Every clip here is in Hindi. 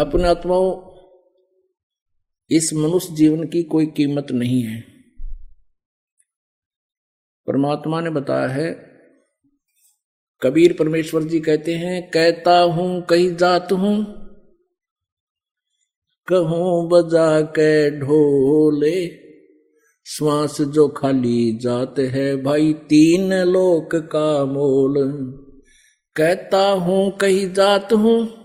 अपने आत्माओं, इस मनुष्य जीवन की कोई कीमत नहीं है। परमात्मा ने बताया है, कबीर परमेश्वर जी कहते हैं, कहता हूँ, कही जात हूँ, कहूँ बजा के ढोले, श्वास जो खाली जात है भाई, तीन लोक का मोल। कहता हूँ, कही जात हूँ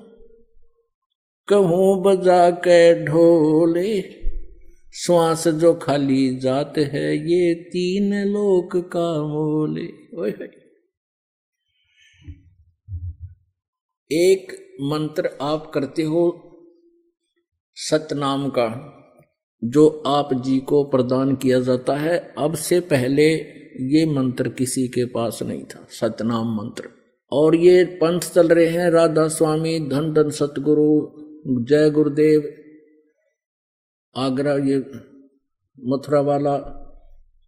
कहूँ बजा के ढोले, श्वास जो खाली जात है ये तीन लोक का मोले। ओए एक मंत्र आप करते हो सतनाम का, जो आप जी को प्रदान किया जाता है। अब से पहले ये मंत्र किसी के पास नहीं था, सतनाम मंत्र। और ये पंथ चल रहे हैं, राधा स्वामी, धन धन सतगुरु जय गुरुदेव, आगरा ये मथुरा वाला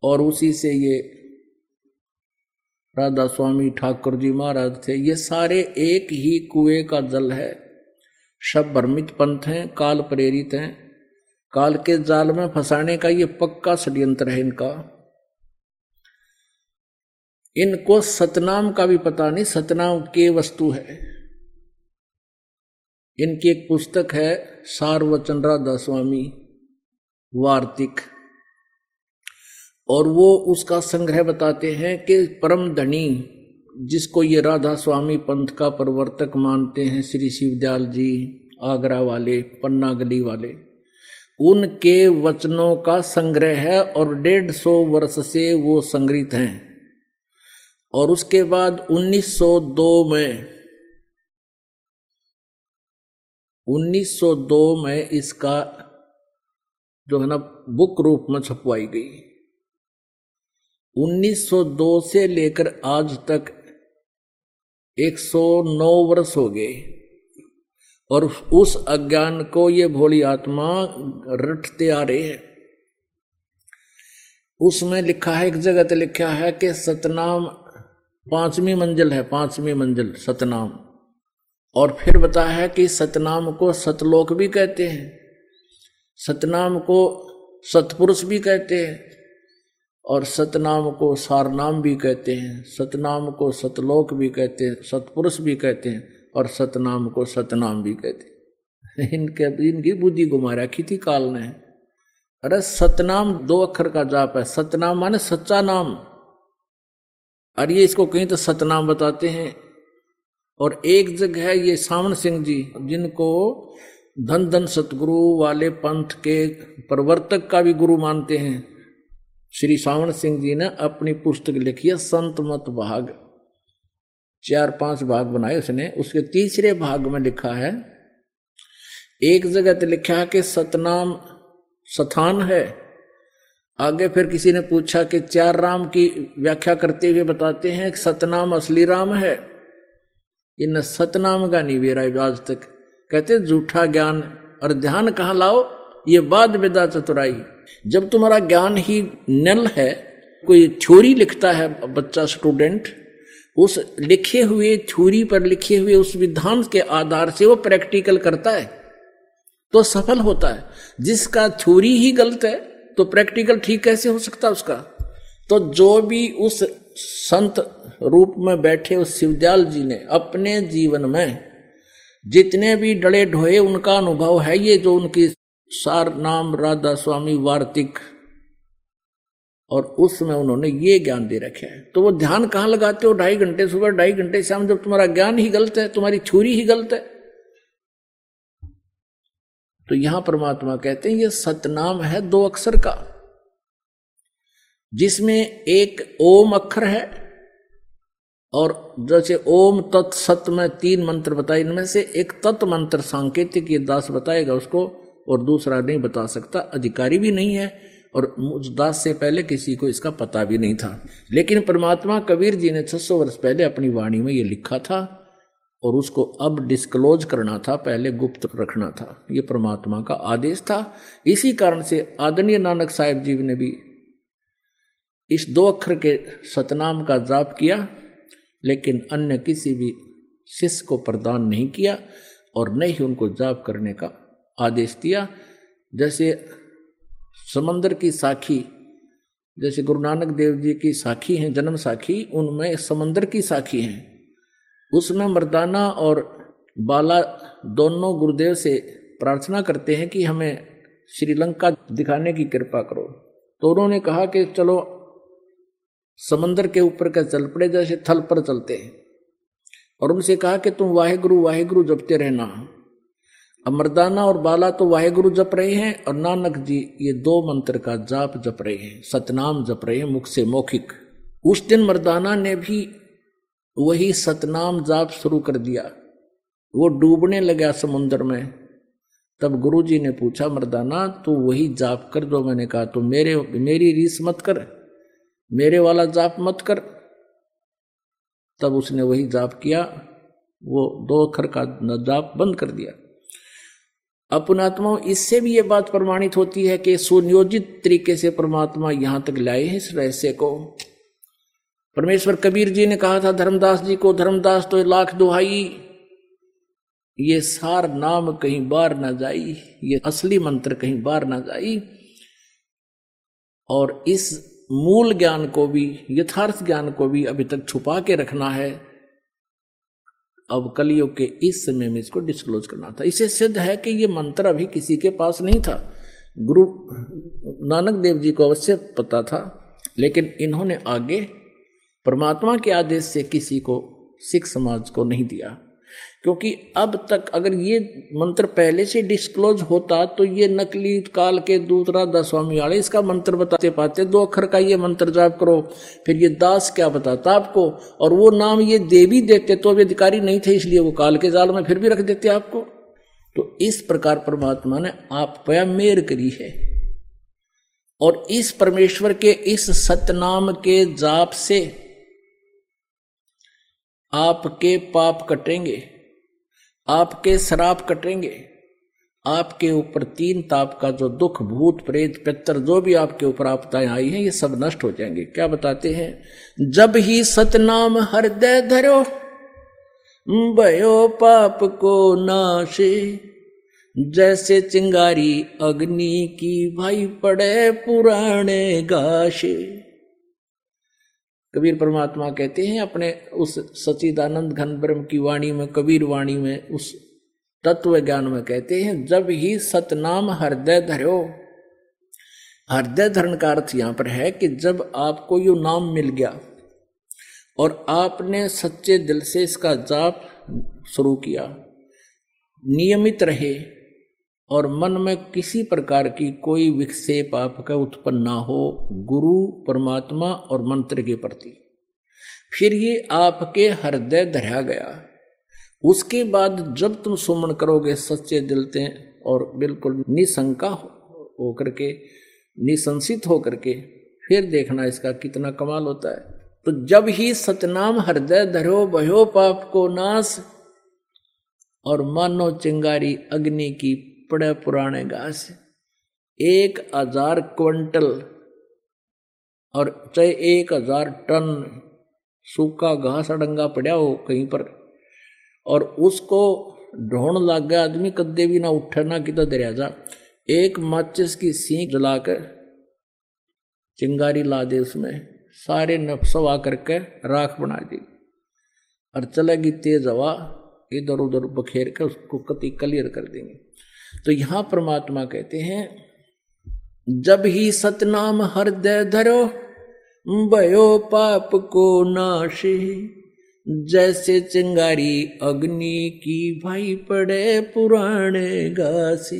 और उसी से ये राधा स्वामी ठाकुर जी महाराज थे। ये सारे एक ही कुएँ का जल है। सब भ्रमित पंथ हैं, काल प्रेरित हैं। काल के जाल में फंसाने का ये पक्का षड्यंत्र है इनका। इनको सतनाम का भी पता नहीं, सतनाम के वस्तु है। इनकी एक पुस्तक है सार्वचन राधा स्वामी वार्तिक। और वो उसका संग्रह बताते हैं कि परम धनी, जिसको ये राधा स्वामी पंथ का प्रवर्तक मानते हैं, श्री शिवदयाल जी, आगरा वाले पन्ना गली वाले, उनके वचनों का संग्रह है और डेढ़ सौ वर्ष से वो संग्रहित हैं। और उसके बाद 1902 में 1902 में इसका जो है ना, बुक रूप में छपवाई गई। 1902 से लेकर आज तक 109 वर्ष हो गए। और उस अज्ञान को ये भोली आत्मा रटते आ रहे हैं। उसमें लिखा है, एक जगह लिखा है कि सतनाम पांचवी मंजिल है, पांचवी मंजिल सतनाम। और फिर बताया है कि सतनाम को सतलोक भी कहते हैं। सतनाम को सतपुरुष भी कहते हैं और सतनाम को सारनाम भी कहते हैं। सतनाम को सतलोक भी कहते हैं, सतपुरुष भी कहते हैं और सतनाम को सतनाम भी कहते हैं। इनके, इनकी बुद्धि घुमा रखी थी काल ने। अरे सतनाम दो अक्षर का जाप है। सतनाम माने सच्चा नाम। और ये इसको कहीं तो सतनाम बताते हैं। और एक जगह है ये सावन सिंह जी, जिनको धन धन सतगुरु वाले पंथ के प्रवर्तक का भी गुरु मानते हैं। श्री सावन सिंह जी ने अपनी पुस्तक लिखी है, संत मत भाग। चार पाँच भाग बनाए उसने। उसके तीसरे भाग में लिखा है, एक जगह तो लिखा है कि सतनाम सथान है। आगे फिर किसी ने पूछा कि चार राम की व्याख्या करते हुए बताते हैं सतनाम असली राम है। इन सतनाम का नहीं वेरा आज तक। कहते झूठा ज्ञान और ध्यान कहा लाओ? ये बाद विदा चतुराई जब तुम्हारा ज्ञान ही नल है, कोई थ्योरी लिखता है बच्चा स्टूडेंट, उस लिखे हुए, थ्योरी पर लिखे हुए उस विधान के आधार से वो प्रैक्टिकल करता है तो सफल होता है। जिसका थ्योरी ही गलत है तो प्रैक्टिकल ठीक कैसे हो सकता उसका? तो जो भी उस संत रूप में बैठे उस शिवदयाल जी ने अपने जीवन में जितने भी डड़े ढोए, उनका अनुभव है ये जो उनकी सार नाम राधा स्वामी वार्तिक और उसमें उन्होंने ये ज्ञान दे रखे है। तो वो ध्यान कहाँ लगाते हो? ढाई घंटे सुबह, ढाई घंटे शाम, जब तुम्हारा ज्ञान ही गलत है, तुम्हारी छुरी ही गलत है। तो यहाँ परमात्मा कहते हैं, ये सतनाम है दो अक्षर का। जिसमें एक ओम अक्षर है और जैसे ओम तत् सत में तीन मंत्र बताए, इनमें से एक तत् मंत्र सांकेतिक ये दास बताएगा उसको और दूसरा नहीं बता सकता, अधिकारी भी नहीं है और उस दास से पहले किसी को इसका पता भी नहीं था। लेकिन परमात्मा कबीर जी ने 600 वर्ष पहले अपनी वाणी में ये लिखा था और उसको अब डिस्क्लोज करना था, पहले गुप्त रखना था। ये परमात्मा का आदेश था। इसी कारण से आदरणीय नानक साहेब जी ने भी इस दो अक्षर के सतनाम का जाप किया, लेकिन अन्य किसी भी शिष्य को प्रदान नहीं किया और न ही उनको जाप करने का आदेश दिया। जैसे समंदर की साखी, जैसे गुरु नानक देव जी की साखी हैं, जन्म साखी, उनमें समंदर की साखी हैं। उसमें मर्दाना और बाला दोनों गुरुदेव से प्रार्थना करते हैं कि हमें श्रीलंका दिखाने की कृपा करो। तो उन्होंने कहा कि चलो समंदर के ऊपर का चल पड़े, जैसे थल पर चलते हैं। और उनसे कहा कि तुम वाहे गुरु वाहे गुरु जपते रहना। अमरदाना और बाला तो वाहेगुरु जप रहे हैं और नानक जी ये दो मंत्र का जाप जप रहे हैं, सतनाम जप रहे हैं मुख से मौखिक। उस दिन मर्दाना ने भी वही सतनाम जाप शुरू कर दिया। वो डूबने लगा समुन्द्र में। तब गुरुजी ने पूछा, मर्दाना, तू वही जाप कर दो मैंने कहा तो मेरे, मेरी रीस मत कर। मेरे वाला जाप मत कर। तब उसने वही जाप किया, वो दो अखर का जाप बंद कर दिया। अपनात्मा इससे भी ये बात प्रमाणित होती है कि सुनियोजित तरीके से परमात्मा यहाँ तक लाए हैं इस रहस्य को। परमेश्वर कबीर जी ने कहा था, धर्मदास जी को, धर्मदास तो लाख दुहाई। ये सार नाम कहीं बार ना जाई, ये असली मंत्र कहीं बार ना जाई। और इस मूल ज्ञान को भी, यथार्थ ज्ञान को भी अभी तक छुपा के रखना है। अब कलयुग के इस समय में इसको डिस्क्लोज करना था। इसे सिद्ध है कि ये मंत्र अभी किसी के पास नहीं था। गुरु नानक देव जी को अवश्य पता था, लेकिन इन्होंने आगे परमात्मा के आदेश से किसी को, सिख समाज को नहीं दिया। क्योंकि अब तक अगर ये मंत्र पहले से डिस्क्लोज होता तो ये नकली काल के दूसरा दसवामी वाले इसका मंत्र बताते पाते, दो अक्षर का ये मंत्र जाप करो, फिर ये दास क्या बताता आपको? और वो नाम ये देवी देते तो अभी अधिकारी नहीं थे, इसलिए वो काल के जाल में फिर भी रख देते आपको। तो इस प्रकार परमात्मा ने आप पया मेर करी है। और इस परमेश्वर के इस सतनाम के जाप से आपके पाप कटेंगे, आपके शराब कटेंगे, आपके ऊपर तीन ताप का जो दुख, भूत, प्रेत पितर जो भी आपके ऊपर आपदाएँ आई हैं, ये सब नष्ट हो जाएँगे। क्या बताते हैं? जब ही सतनाम हृदय धरो भयो पाप को नाशे, जैसे चिंगारी अग्नि की भाई पड़े पुराने गाशे। कबीर परमात्मा कहते हैं, अपने उस सचिदानंद घन ब्रह्म की वाणी में, कबीर वाणी में, उस तत्व ज्ञान में कहते हैं, जब ही सतनाम हृदय धरो। हृदय धरण का अर्थ यहाँ पर है कि जब आपको यो नाम मिल गया और आपने सच्चे दिल से इसका जाप शुरू किया, नियमित रहे और मन में किसी प्रकार की कोई विक्षेप आपका उत्पन्न ना हो, गुरु, परमात्मा और मंत्र के प्रति। फिर ये आपके हृदय धरा गया। उसके बाद जब तुम सुमन करोगे सच्चे दिल से और बिल्कुल निशंका होकर के, निशंसित होकर के, फिर देखना इसका कितना कमाल होता है। तो जब ही सतनाम हृदय धरो भयो पाप को नाश और मानो चिंगारी अग्नि की पड़े पुराने घास। एक हज़ार क्विंटल और चाहे एक हज़ार टन सूखा घास अडंगा पड़ा हो कहीं पर, और उसको ढोण लग गया आदमी कदे भी ना उठे ना कि तो दरिया जा। एक माचिस की सीख जलाकर चिंगारी ला दे उसमें, सारे नफसवा करके राख बना दी, और चलेगी तेज हवा इधर उधर बखेर के उसको कति क्लियर कर देंगे। तो यहाँ परमात्मा कहते हैं, जब ही सतनाम हृदय धरो भयो पाप को नाशी। जैसे चिंगारी अग्नि की भाई पड़े पुराने घासी